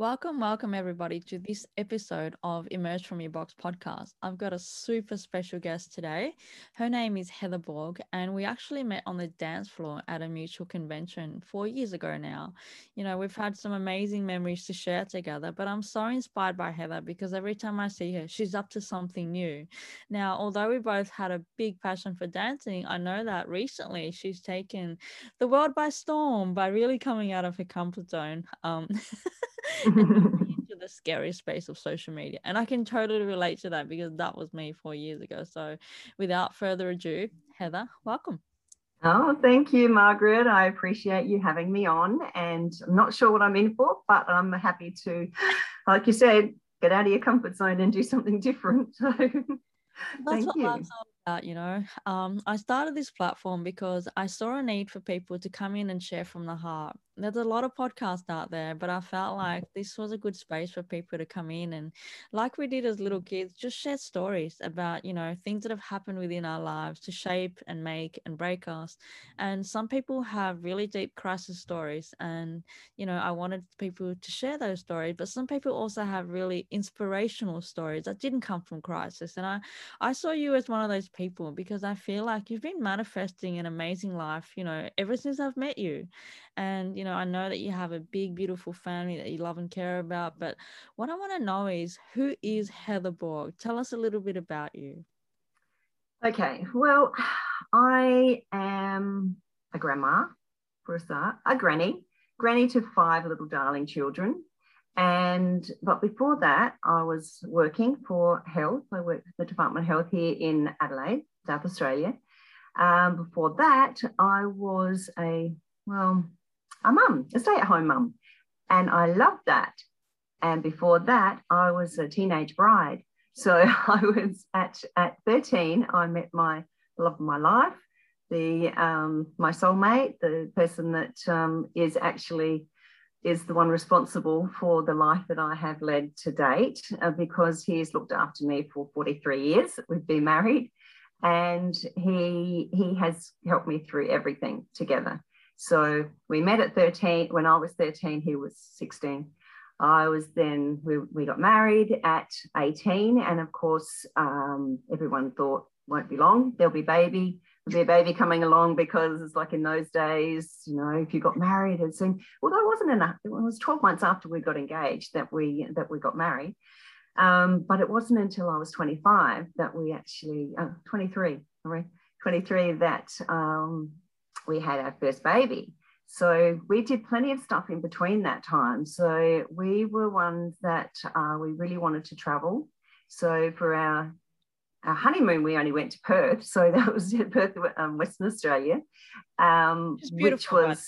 Welcome, welcome everybody to this episode of Emerge from Your Box podcast. I've got a super special guest today. Her name is Heather Borg, and we actually met on the dance floor at a mutual convention four years ago now. You know, we've had some amazing memories to share together, but I'm so inspired by Heather because every time I see her, she's up to something new. Now, although we both had a big passion for dancing, I know that recently she's taken the world by storm by really coming out of her comfort zone. Um, into the scary space of social media. And I can totally relate to that because that was me four years ago. So without further ado, Heather, welcome. Oh, thank you, Margaret. I appreciate you having me on. And I'm not sure what I'm in for, but I'm happy to, like you said, get out of your comfort zone and do something different. So That's thank you. Life's all about, you know. Um, I started this platform because I saw a need for people to come in and share from the heart there's a lot of podcasts out there, but I felt mm-hmm. like this was a good space for people to come in and, like we did as little mm-hmm. kids, just share stories about, you know, things that have happened within our lives to shape and make and break us. And some people have really deep crisis stories. And, you know, I wanted people to share those stories, but some people also have really inspirational stories that didn't come from crisis. And I, I saw you as one of those people because I feel like you've been manifesting an amazing life, you know, ever since I've met you. And, you know, I know that you have a big, beautiful family that you love and care about. But what I want to know is who is Heather Borg? Tell us a little bit about you. Okay. Well, I am a grandma for a start, a granny, granny to five little darling children. And but before that, I was working for health. I worked for the Department of Health here in Adelaide, South Australia. Um, before that, I was a well, a mum, a stay at home mum. And I loved that. And before that, I was a teenage bride. So I was at, at 13, I met my love of my life, the um, my soulmate, the person that um, is actually is the one responsible for the life that I have led to date uh, because has looked after me for 43 years. We've been married and he he has helped me through everything together. So we met at 13. When I was 13, he was 16. I was then, we, we got married at 18. And of course, um, everyone thought, won't be long, there'll be baby. There'll be baby coming along because it's like in those days, you know, if you got married, it seemed, although it wasn't enough, it was 12 months after we got engaged that we, that we got married. Um, but it wasn't until I was 25 that we actually, uh, 23, sorry, 23 that um, we had our first baby. So we did plenty of stuff in between that time. So we were ones that uh, we really wanted to travel. So for our our honeymoon, we only went to Perth. So that was Perth, um, Western Australia, um, which was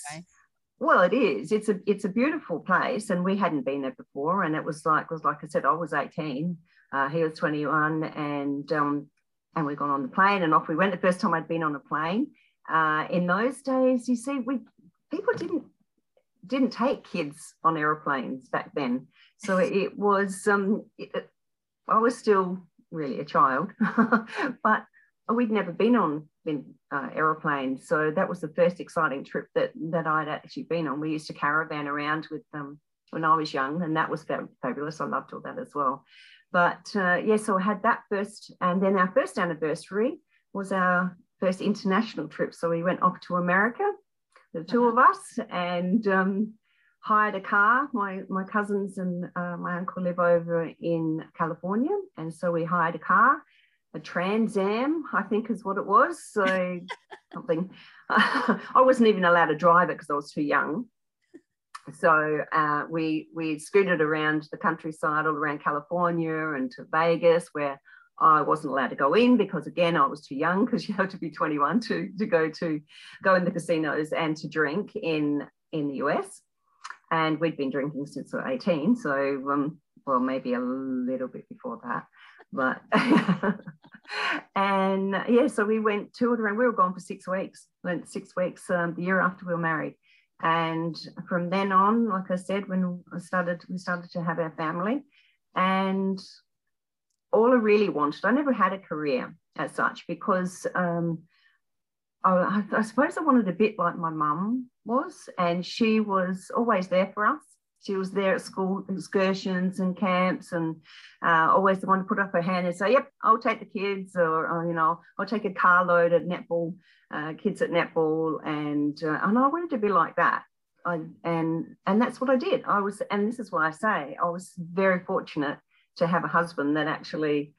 well, it is. It's a it's a beautiful place, and we hadn't been there before. And it was like was like I said, I was eighteen, uh, he was twenty one, and um, and we got on the plane and off we went. The first time I'd been on a plane, uh, in those days, you see, we people didn't didn't take kids on aeroplanes back then, so it was. Um, it, I was still really a child, but we'd never been on been, uh, aeroplanes, so that was the first exciting trip that that I'd actually been on. We used to caravan around with them um, when I was young, and that was fabulous. I loved all that as well. But uh, yeah, so I had that first, and then our first anniversary was our first international trip. So we went off to America, the 2 uh-huh. of us, and um, hired a car. My, my cousins and uh, my uncle live over in California. And so we hired a car, a Trans Am, I think is what it was. So something, I wasn't even allowed to drive it because I was too young. So uh, we we scooted around the countryside all around California and to Vegas, where I wasn't allowed to go in because again I was too young because you have to be 21 to, to go to go in the casinos and to drink in in the US. And we'd been drinking since we were 18, so um, well maybe a little bit before that, but and yeah, so we went toured around. We were gone for six weeks. Went six weeks um, the year after we were married, and from then on, like I said, when I started, we started to have our family, and all I really wanted, I never had a career as such because um, I, I, suppose I wanted a bit like my mum was, and she was always there for us. she was there at school excursions and camps and uh, always the one to put up her hand and say, yep, I'll take the kids or, or you know, I'll take a carload at netball, uh, kids at netball. And, uh, and I wanted to be like that. I, and, and that's what I did. I was, and this is why I say I was very fortunate to have a husband that actually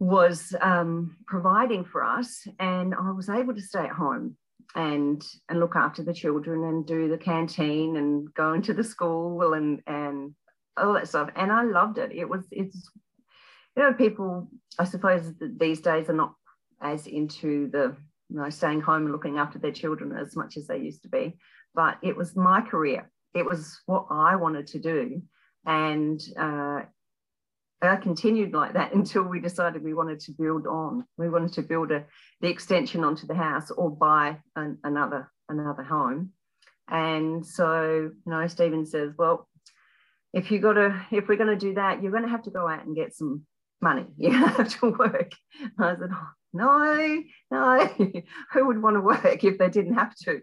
was um, providing for us and I was able to stay at home and and look after the children and do the canteen and go into the school and and all that stuff. And i loved it. It was it's you know people i suppose these days are not as into the you know staying home and looking after their children as much as they used to be. But it was my career. It was what i wanted to do. And uh, I continued like that until we decided we wanted to build on. We wanted to build a, the extension onto the house or buy an, another another home. And so, you know, Stephen says, well, if you got to, if we're going to do that, you're going to have to go out and get some money. You have to work. And I said, oh, no, no, who would want to work if they didn't have to?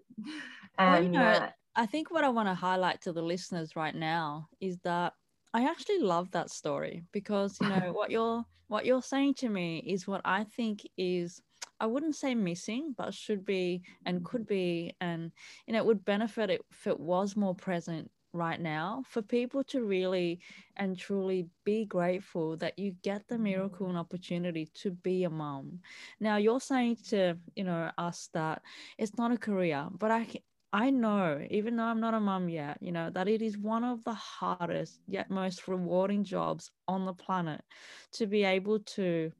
And well, you know, uh, I think what I want to highlight to the listeners right now is that I actually love that story because you know what you're what you're saying to me is what I think is I wouldn't say missing, but should be and could mm. be, and you know, it would benefit if it was more present right now for people to really and truly be grateful that you get the miracle mm. and opportunity to be a mom. Now you're saying to you know us that it's not a career, but I I know, even though I'm not a mum yet, you know, that it is one of the hardest yet most rewarding jobs on the planet to be able to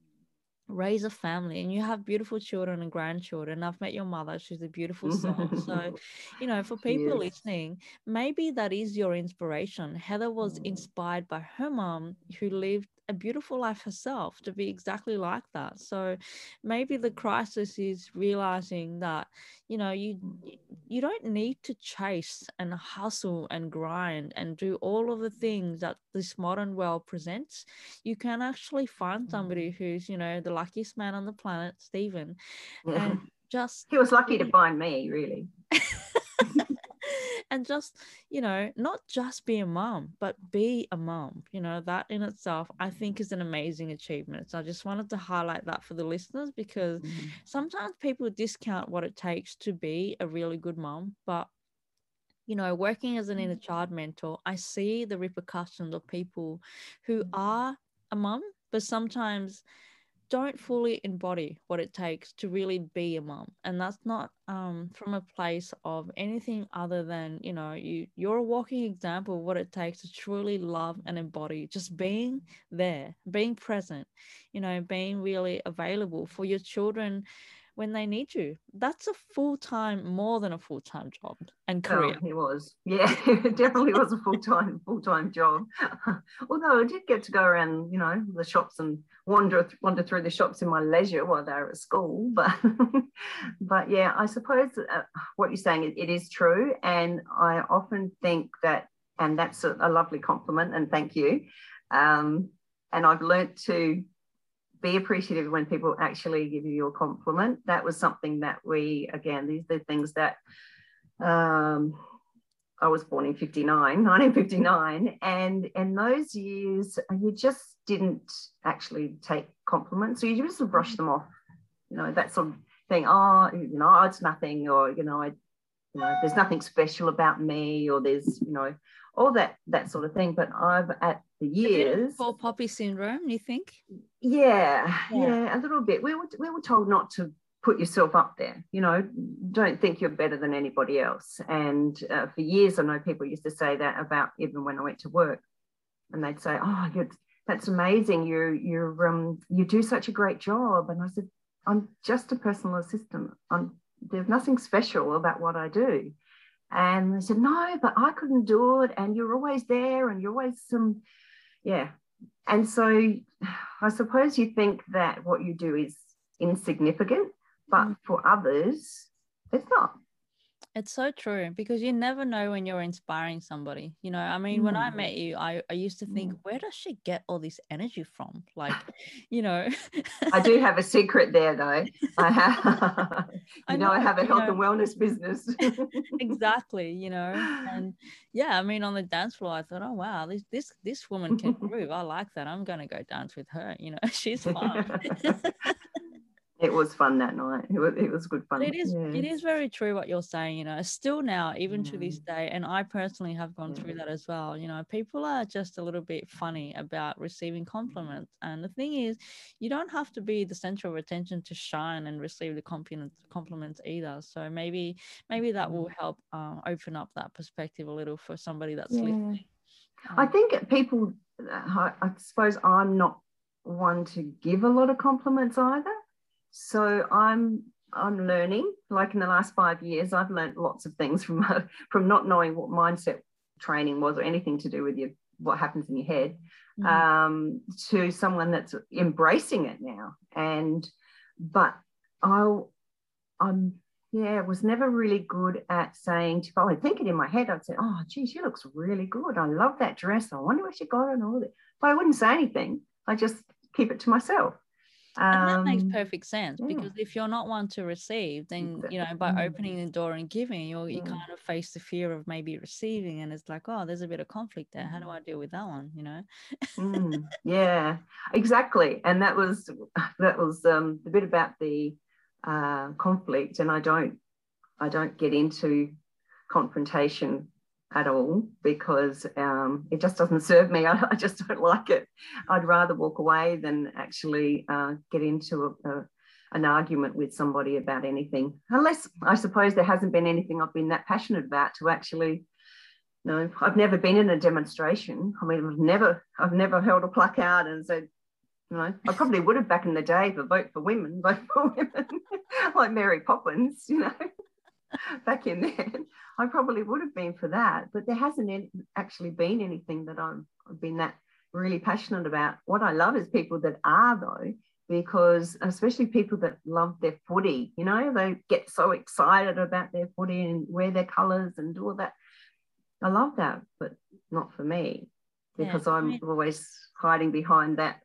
raise a family and you have beautiful children and grandchildren i've met your mother she's a beautiful soul so you know for people yes. listening maybe that is your inspiration heather was mm. inspired by her mom who lived a beautiful life herself to be exactly like that. So maybe the crisis is realizing that you know you you don't need to chase and hustle and grind and do all of the things that this modern world presents. You can actually find somebody mm. who's you know the luckiest man on the planet, Stephen, and just he was lucky to find me really. and just you know not just be a mom but be a mom you know that in itself i think is an amazing achievement so i just wanted to highlight that for the listeners because mm-hmm. sometimes people discount what it takes to be a really good mom but you know working as an inner mm-hmm. child mentor i see the repercussions of people who mm-hmm. are a mom but sometimes don't fully embody what it takes to really be a mom and that's not um, from a place of anything other than you know you you're a walking example of what it takes to truly love and embody just being there being present you know being really available for your children when they need you. That's a full time, more than a full time job and career. Oh, it was, yeah, it definitely was a full time, full time job. Although I did get to go around, you know, the shops and wander wander through the shops in my leisure while they were at school. But, but yeah, I suppose uh, what you're saying it, it is true, and I often think that, and that's a, a lovely compliment, and thank you. Um, and I've learnt to be appreciative when people actually give you a compliment. That was something that we, again, these are things that um, I was born in 59, 1959. And in those years, you just didn't actually take compliments. So you just brush them off, you know, that sort of thing. Oh, you know, it's nothing, or, you know, I, you know, there's nothing special about me, or there's, you know, all that that sort of thing. But I've at the years for poppy syndrome, you think? Yeah, yeah, yeah, a little bit. We were we were told not to put yourself up there. You know, don't think you're better than anybody else. And uh, for years, I know people used to say that about even when I went to work, and they'd say, "Oh, that's amazing. You you um you do such a great job." And I said, "I'm just a personal assistant. I'm there's nothing special about what I do." And they said, no, but I couldn't do it. And you're always there and you're always some, yeah. And so I suppose you think that what you do is insignificant, but mm. for others, it's not. It's so true because you never know when you're inspiring somebody. You know, I mean, mm. when I Mm. met you, I, I used to think, Mm. where does she get all this energy from? Like, you know, I do have a secret there, though. I have, you I know, I have a health know. and wellness business. exactly, you know, and yeah, I mean, on the dance floor, I thought, oh wow, this this this woman can groove. I like that. I'm gonna go dance with her. You know, she's fun. It was fun that night. It was, it was good fun. But it is it is very true what you're saying, you know, still now, even to this Mm. day, and I personally have gone through that as well. You know, people are just a little bit funny about receiving compliments. And the thing is, you don't have to be the center of attention to shine and receive the compliments compliments either. So maybe maybe that will help um, open up that perspective a little for somebody that's Yeah. listening. I Um, think people, I I suppose I'm not one to give a lot of compliments either. So I'm I'm learning. Like in the last five years, I've learned lots of things from from not knowing what mindset training was or anything to do with your what happens in your head mhm. um, to someone that's embracing it now. And but I I'm yeah was never really good at saying if I would think it in my head, I'd say, oh gee, she looks really good. I love that dress. I wonder where she got it and all that. But I wouldn't say anything. I just keep it to myself. And that makes Um, perfect sense yeah. because if you're not one to receive then you know by opening the door and giving you you kind of face the fear of maybe receiving and it's like oh there's a bit of conflict there how do Mm. i deal with that one you know Mm, yeah, exactly. And that was that was um, the bit about the uh, conflict. And I don't I don't get into confrontation at all because um, it just doesn't serve me. I, I just don't like it. I'd rather walk away than actually uh, get into a, a, an argument with somebody about anything. Unless I suppose there hasn't been anything I've been that passionate about to actually no, I've never been in a demonstration. I mean, I've never, I've never held a placard and said, you know, I probably would have back in the day for vote for women, vote for women, like Mary Poppins, you know, back in then. I probably would have been for that, but there hasn't any, actually been anything that I've, I've been that really passionate about. What I love is people that are though, because especially people that love their footy, you know, they get so excited about their footy and wear their colours and do all that. I love that, but not for me because I I'm always hiding behind that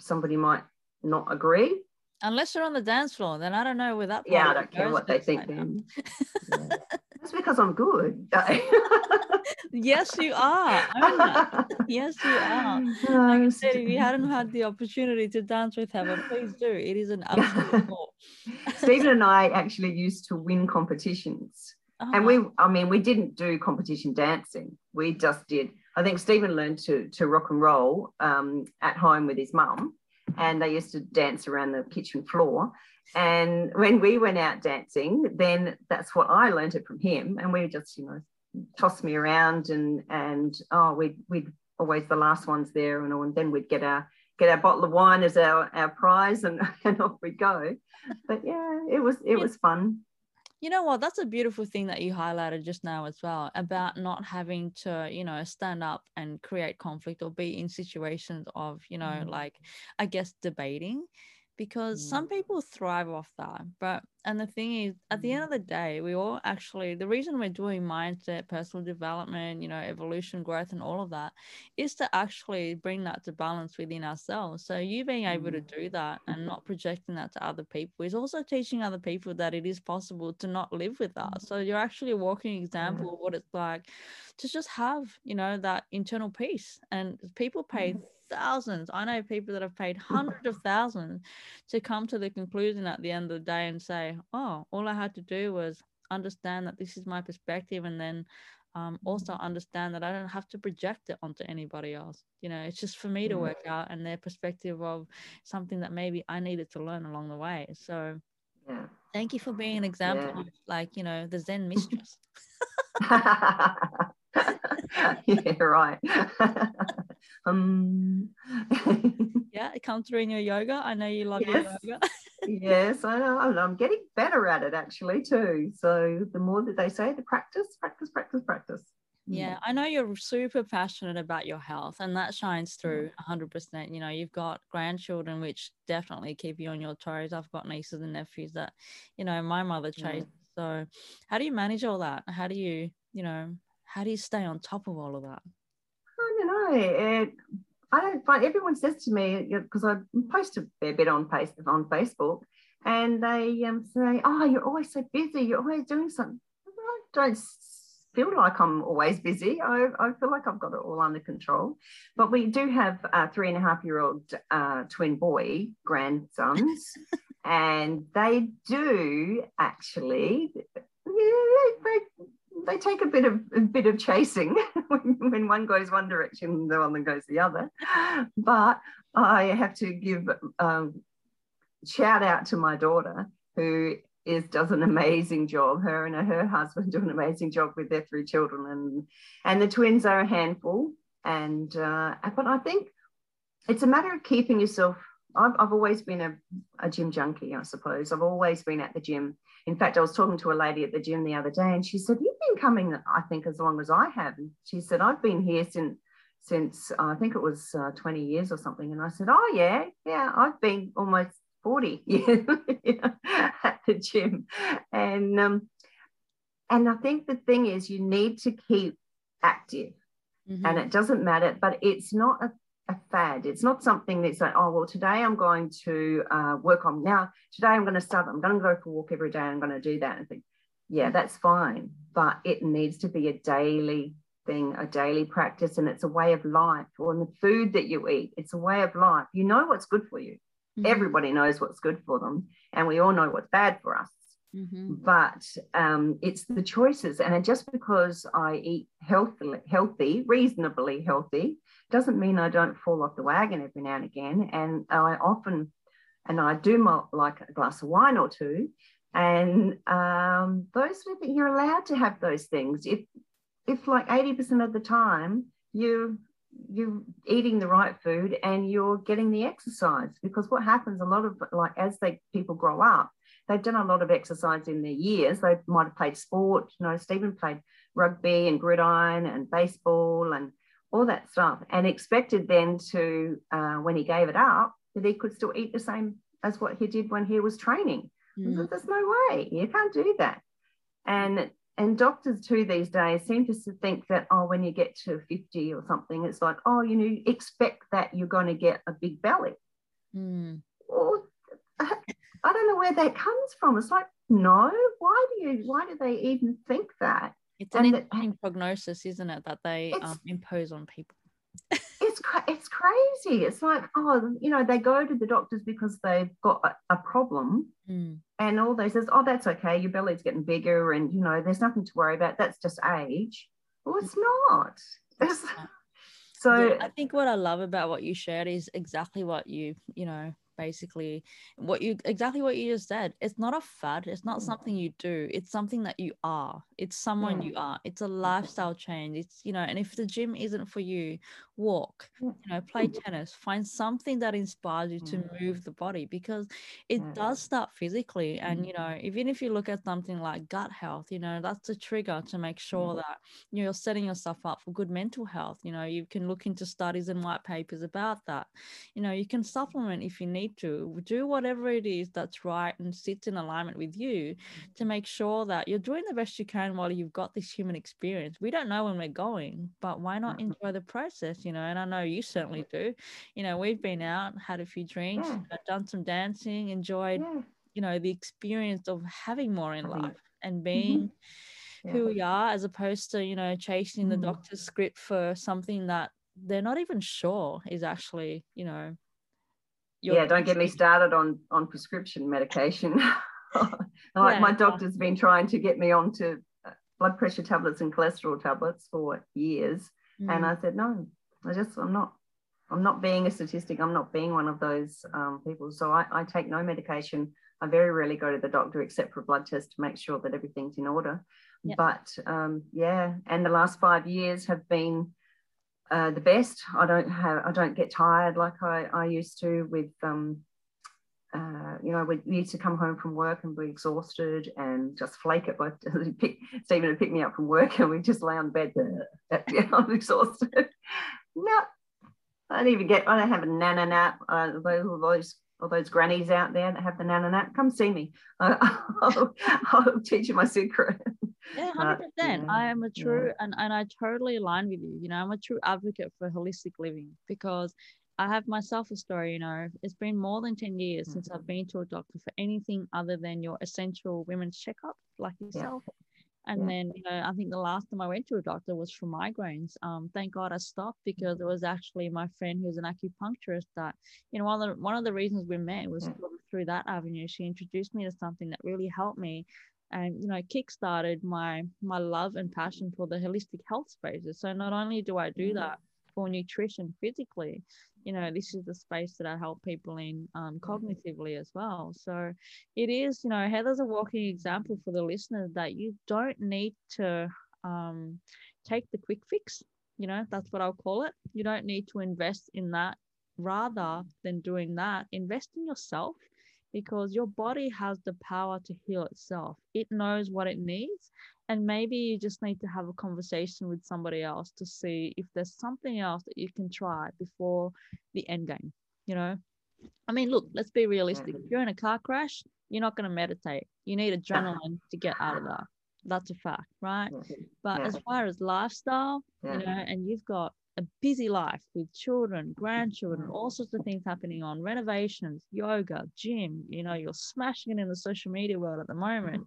somebody might not agree. Unless you're on the dance floor then i don't know where that Yeah, I don't care what they think then. Yeah. That's because I'm good. yes you are yes you are like I said, if you hadn't had the opportunity to dance with Heather, please do. It is an absolute ball. Stephen and I actually used to win competitions. Oh, and we i mean we didn't do competition dancing we just did i think stephen learned to to rock and roll um, at home with his mum and they used to dance around the kitchen floor. And when we went out dancing then that's what i learned it from him. And we just you know toss me around and and oh we'd we'd always the last ones there and, all, and then we'd get our get our bottle of wine as our, our prize and, and off we go. But yeah it was it was fun You know what? That's a beautiful thing that you highlighted just now as well about not having to, you know, stand up and create conflict or be in situations of, you know, Mm. like, I guess, debating because Mm. some people thrive off that. But, and the thing is, at the end mm. of the day, we all actually, the reason we're doing mindset, personal development, you know, evolution, growth, and all of that is to actually bring that to balance within ourselves. So you being able to mm. do that and not projecting that to other people is also teaching other people that it is possible to not live with that. Mm. So you're actually a walking example of what it's like to just have, you know, that internal peace. And people pay mm-hmm. Thousands. I know people that have paid hmm. hundreds of thousands to come to the conclusion at the end of the day and say, oh, all I had to do was understand that this is my perspective and then um, also mm. understand that I don't have to project it onto anybody else. You know, it's just for me to work mm. out and their perspective of something that maybe I needed to learn along the way. So mm. thank you for being an example Yeah. of like, you know, the Zen mistress. yeah, right. um, yeah, it comes through in your yoga. I know you love Yes. your yoga. yes, I know. I'm getting better at it actually too. So the more that they say, the practice, practice, practice, practice. Yeah, I know you're super passionate about your health, and that shines through 100%. You know, you've got grandchildren, which definitely keep you on your toes. I've got nieces and nephews that, you know, my mother Yeah. chased So, how do you manage all that? How do you, you know, how do you stay on top of all of that? I don't know. It, I don't find everyone says to me because I post a fair bit on face on Facebook, and they um, say, "Oh, you're always so busy. You're always doing something." I don't feel like I'm always busy. I, I feel like I've got it all under control. But we do have a three and a half year old uh, twin boy grandsons, and they do actually, yeah, they, they take a bit of a bit of chasing when, one goes one direction, the other goes the other. But I have to give um, shout out to my daughter who is does an amazing job. Her and her husband do an amazing job with their three children, and and the twins are a handful. And uh, but I think it's a matter of keeping yourself. I've, I've always been a, a gym junkie, I suppose. I've always been at the gym. In fact, I was talking to a lady at the gym the other day, and she said, "You've been coming, I think, as long as I have." And she said, "I've been here since." Since uh, I think it was uh, 20 years or something. And I said, Oh, yeah, yeah, I've been almost 40 at the gym. And um, and I think the thing is you need to keep active. Mm-hmm. And it doesn't matter, but it's not a, a, fad. It's not something that's like, oh, well, today I'm going to uh, work on now. Today I'm going to start, I'm going to go for a walk every day. I'm going to do that. And think, yeah, that's fine. But it needs to be a daily thing, a daily practice, and it's a way of life. Or in the food that you eat, it's a way of life. You know what's good for you. Mm-hmm. Everybody knows what's good for them, and we all know what's bad for us. Mm-hmm. But um, it's the choices, and just because I eat healthy, healthy, reasonably healthy, doesn't mean I don't fall off the wagon every now and again. And I often, and I do my, like a glass of wine or two, and um, those you're allowed to have those things. If if like eighty percent of the time you you're eating the right food and you're getting the exercise because what happens a lot of like as they people grow up they've done a lot of exercise in their years they might have played sport you know stephen played rugby and gridiron and baseball and all that stuff and expected then to uh, when he gave it up that he could still eat the same as what he did when he was training. Mm. there's no way. You can't do that. And and doctors too these days seem to think that oh when you get to 50 or something it's like oh you know expect that you're going to get a big belly. Mm. or i don't know where that comes from. It's like no. Why do you why do they even think that it's an interesting prognosis isn't it that they um, impose on people it's it's crazy. It's like oh, you know, they go to the doctors because they've got a, a problem, mm. and all they says, oh, that's okay. Your belly's getting bigger, and you know, there's nothing to worry about. That's just age. Well, it's not. It's, so yeah, I think what I love about what you shared is exactly what you you know basically what you exactly what you just said it's not a fad it's not mm. something you do it's something that you are it's someone yeah. you are it's a lifestyle change it's you know and if the gym isn't for you walk you know play tennis find something that inspires you to mm. move the body because it does start physically and you know mm. even if you look at something like gut health you know that's a trigger to make sure that you're setting yourself up for good mental health you know you can look into studies and white papers about that you know you can supplement if you need need to do whatever it is that's right and sits in alignment with you to make sure that you're doing the best you can while you've got this human experience. We don't know when we're going, but why not enjoy the process, you know? And I know you certainly do. You know, we've been out, had a few drinks, yeah. done some dancing, enjoyed, yeah. you know, the experience of having more in life and mm-hmm. being. Mm-hmm. Who we are, as opposed to you know chasing the mm. doctor's script for something that they're not even sure is actually you know yeah, don't get me started on on prescription medication. like yeah. my doctor's been trying to get me onto uh, blood pressure tablets and cholesterol tablets for years, mm. and I said no. I just I'm not I'm not being a statistic. I'm not being one of those um, people. So I, I take no medication. I very rarely go to the doctor except for a blood test to make sure that everything's in order. Yep. But um, yeah, and the last five years have been uh, the best. I don't have I don't get tired like I, I used to with um, uh, you know, we used to come home from work and be exhausted and just flake it. But Stephen would pick me up from work and we'd just lay on bed. yeah, I'm exhausted. no, I don't even get. I don't have a nana nap. Uh, those, those all those grannies out there that have the nana nap, come see me. I'll, I'll, teach you my secret. Yeah, hundred percent. I am a true, yeah. and and I totally align with you. You know, I'm a true advocate for holistic living because I have myself a story. You know, it's been more than ten years mm-hmm. since I've been to a doctor for anything other than your essential women's checkup, like yourself. Yeah. And yeah. then, you know, I think the last time I went to a doctor was for migraines. Um, thank God I stopped because it was actually my friend who's an acupuncturist that, you know, one of the, one of the reasons we met was through that avenue. She introduced me to something that really helped me and you know kickstarted my my love and passion for the holistic health spaces so not only do i do mm. that for nutrition physically you know this is the space that i help people in um, cognitively as well. So it is you know heather's a walking example for the listeners that you don't need to um, take the quick fix you know that's what i'll call it. You don't need to invest in that. Rather than doing that invest in yourself because your body has the power to heal itself. It knows what it needs and maybe you just need to have a conversation with somebody else to see if there's something else that you can try before the end game you know? I mean look let's be realistic. Mm-hmm. If you're in a car crash you're not going to meditate. You need adrenaline to get out of that. That's a fact right? Mm-hmm. But as mm-hmm. far as lifestyle you know and you've got a busy life with children, grandchildren, all sorts of things happening on renovations, yoga, gym. You know, you're smashing it in the social media world at the moment.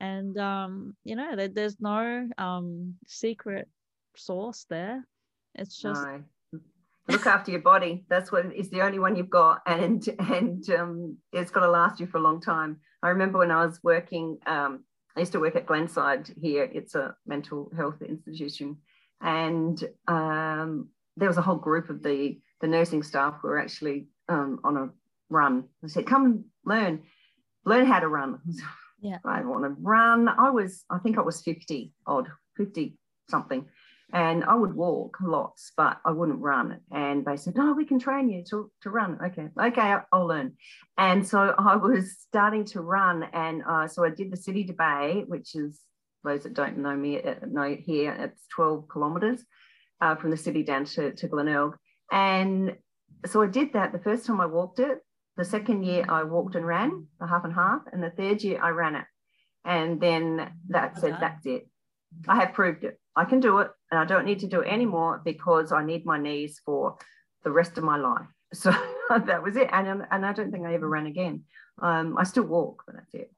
And um, you know there, there's no um, secret source there. It's just no. look after your body. That's what is the only one you've got. And and um, it's got to last you for a long time. I remember when i was working um, i used to work at glenside here. It's a mental health institution and um, there was a whole group of the the nursing staff who were actually um, on a run i said come and learn learn how to run Yeah. I want to run. I was, I think I was 50 odd, 50 something. And I would walk lots, but I wouldn't run. And they said, No, we can train you to, to run. Okay, okay, I'll learn. And so I was starting to run. And uh, so I did the City to Bay, which is, those that don't know me uh, know here, it's 12 kilometres uh, from the city down to, to Glenelg. And so I did that. The first time I walked it, the second year I walked and ran the half and half, and the third year I ran it. And then that said, that's it. I have proved it. I can do it, and I don't need to do it anymore because I need my knees for the rest of my life. So that was it. And, and I don't think I ever ran again. Um, I still walk, but that's it.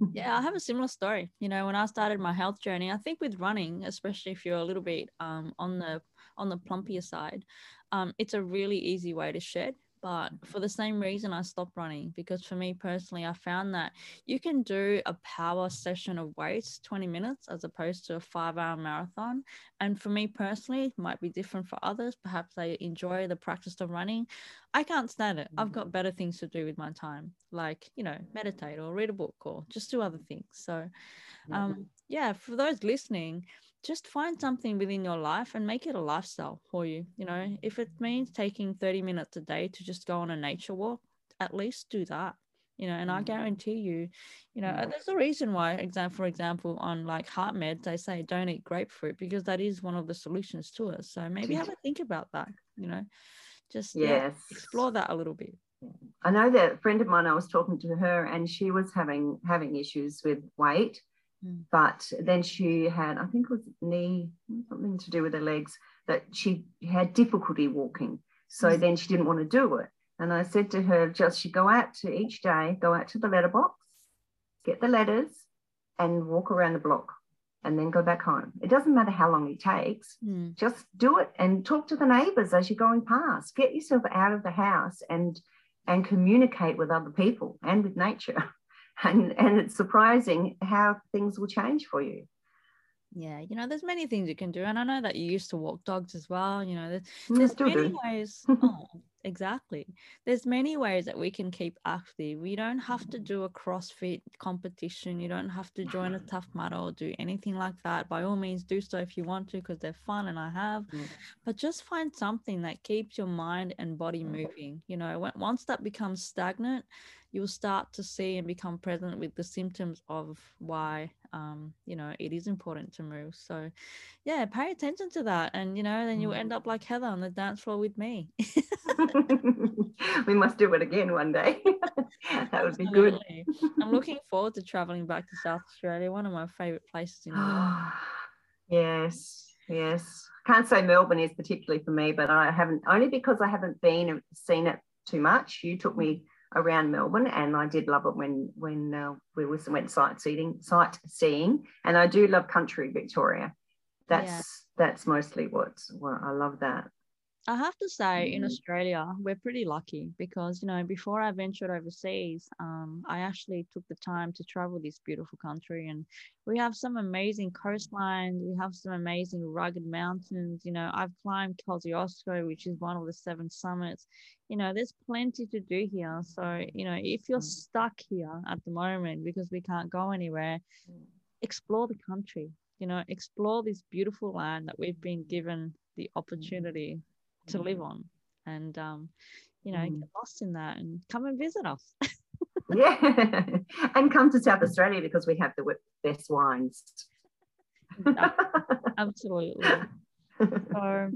yeah, I have a similar story. You know, when I started my health journey, I think with running, especially if you're a little bit um, on the on the plumpier side, um, it's a really easy way to shed but for the same reason i stopped running because for me personally i found that you can do a power session of weights 20 minutes as opposed to a five hour marathon. And for me personally it might be different for others. Perhaps they enjoy the practice of running. I can't stand it. I've got better things to do with my time like you know meditate or read a book or just do other things. So um yeah for those listening just find something within your life and make it a lifestyle for you. You know, if it means taking 30 minutes a day to just go on a nature walk, at least do that. You know, and I mm. guarantee you, you know, there's a reason why, example, for example, on like heart meds, they say don't eat grapefruit because that is one of the solutions to it. So maybe have a think about that, you know, just yes. yeah, explore that a little bit. I know that a friend of mine, I was talking to her and she was having having issues with weight Mm. But then she had, I think it was knee, something to do with her legs, that she had difficulty walking. So mm. then she didn't want to do it. And I said to her, just she go out to each day, go out to the letterbox, get the letters, and walk around the block and then go back home. It doesn't matter how long it takes, mm. just do it and talk to the neighbors as you're going past. Get yourself out of the house and and communicate with other people and with nature. and and it's surprising how things will change for you. Yeah you know there's many things you can do. And i know that you used to walk dogs as well you know there's, there's many do. ways. Oh, exactly. There's many ways that we can keep active. We don't have to do a crossfit competition. You don't have to join a tough mudder or do anything like that. By all means do so if you want to because they're fun and i have. Mm. but just find something that keeps your mind and body moving. You know when, once that becomes stagnant you'll start to see and become present with the symptoms of why um, you know, it is important to move. So, yeah, pay attention to that. And, you know, then you'll end up like Heather on the dance floor with me. we must do it again one day. that would be good. I'm looking forward to traveling back to South Australia, one of my favorite places in the world. yes, yes. Can't say Melbourne is particularly for me, but I haven't only because I haven't been seen it too much. You took me around Melbourne, and I did love it when when uh, we went sightseeing, sightseeing, and I do love country Victoria. That's yeah. that's mostly what I love that. I have to say, in mm. Australia, we're pretty lucky because, you know, before I ventured overseas, um, I actually took the time to travel this beautiful country. And we have some amazing coastlines. We have some amazing rugged mountains. You know, I've climbed Kosciuszko, which is one of the seven summits. You know, there's plenty to do here. So, you know, if you're mm. stuck here at the moment because we can't go anywhere, mm. explore the country. You know, explore this beautiful land that we've been given the opportunity to live on. And um, you know mm. get lost in that and come and visit us. Yeah. And come to south australia because we have the best wines. Absolutely. So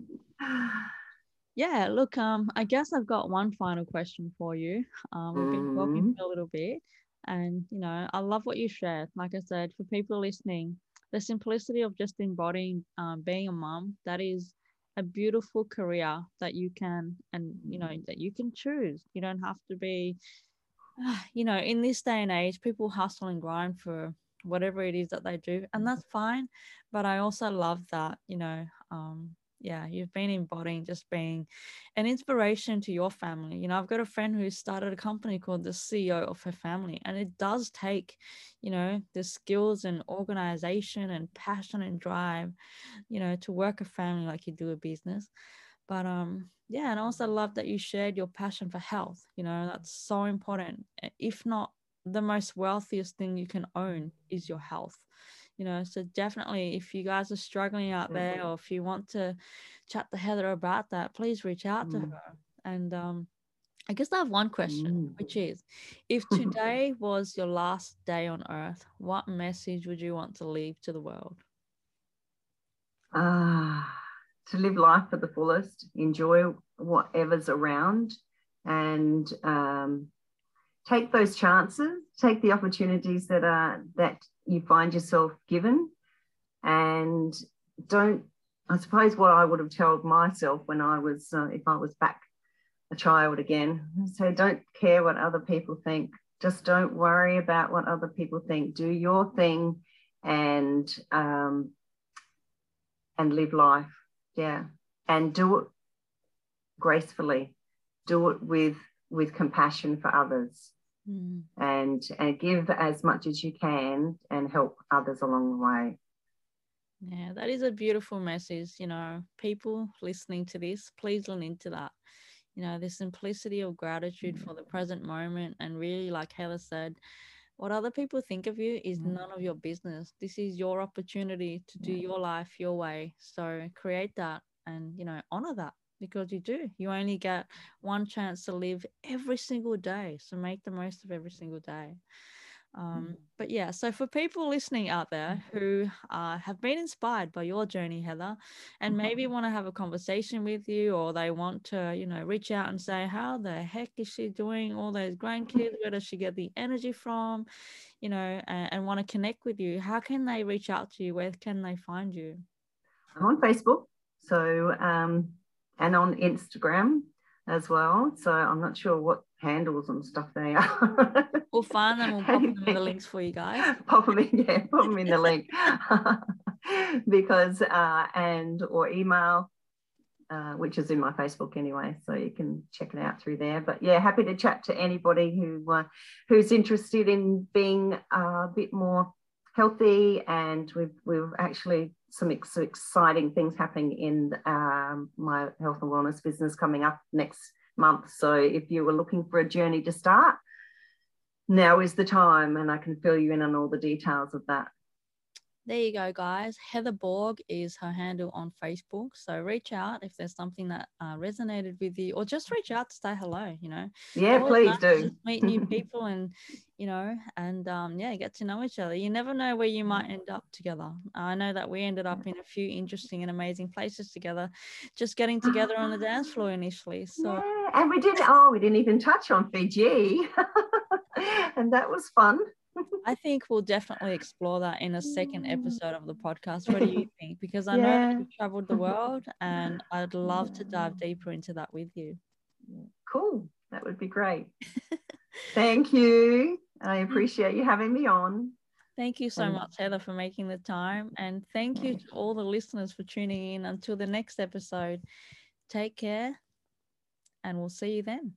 yeah look um i guess i've got one final question for you. Um we've been talking for a little bit. And you know i love what you shared. Like i said for people listening the simplicity of just embodying um, being a mom that is a beautiful career that you can and you know that you can choose. You don't have to be you know in this day and age people hustle and grind for whatever it is that they do and that's fine. But i also love that you know um yeah, you've been embodying just being an inspiration to your family. You know, I've got a friend who started a company called the CEO of her family, and it does take, you know, the skills and organization and passion and drive, you know, to work a family like you do a business. But um, yeah, and I also love that you shared your passion for health. You know, that's so important. If not the most wealthiest thing you can own is your health you know so definitely if you guys are struggling out there or if you want to chat to heather about that please reach out mm. to her and um i guess i have one question mm. which is if today was your last day on earth what message would you want to leave to the world ah uh, to live life for the fullest enjoy whatever's around and um, take those chances take the opportunities that are that you find yourself given. And don't i suppose what i would have told myself when i was uh, if i was back a child again so don't care what other people think. Just don't worry about what other people think. Do your thing and um, and live life. Yeah. And do it gracefully. Do it with with compassion for others mm. and and give as much as you can and help others along the way. Yeah that is a beautiful message you know people listening to this please lean into that. You know the simplicity of gratitude for the present moment and really like heather said what other people think of you is mm. none of your business. This is your opportunity to do your life your way. So create that and you know honor that because you do. You only get one chance to live every single day. So make the most of every single day. Um, mm. but yeah, so for people listening out there who uh, have been inspired by your journey, Heather, and maybe want to have a conversation with you, or they want to, you know, reach out and say, How the heck is she doing all those grandkids? Where does she get the energy from? You know, and, and want to connect with you, how can they reach out to you? Where can they find you? I'm on Facebook. So um, and on Instagram as well. So I'm not sure what handles and stuff they are. we'll find them. We'll pop them in the links for you guys. Pop them in, yeah, pop them in the link because uh, and or email. Uh, which is in my Facebook anyway, so you can check it out through there. But yeah, happy to chat to anybody who uh, who's interested in being a bit more healthy, and we've we've actually some ex- exciting things happening in um, my health and wellness business coming up next month. So if you were looking for a journey to start, now is the time, and I can fill you in on all the details of that. There you go, guys. Heather Borg is her handle on Facebook. So reach out if there's something that uh, resonated with you, or just reach out to say hello. You know, yeah, please nice do meet new people and you know, and um, yeah, get to know each other. You never know where you might end up together. I know that we ended up in a few interesting and amazing places together, just getting together on the dance floor initially. So yeah, and we didn't. Oh, we didn't even touch on Fiji, and that was fun. I think we'll definitely explore that in a second episode of the podcast. What do you think? Because I yeah. know you've traveled the world and I'd love to dive deeper into that with you. Cool. That would be great. Thank you. I appreciate you having me on. Thank you so much, Heather, for making the time. And thank you to all the listeners for tuning in. Until the next episode, take care and we'll see you then.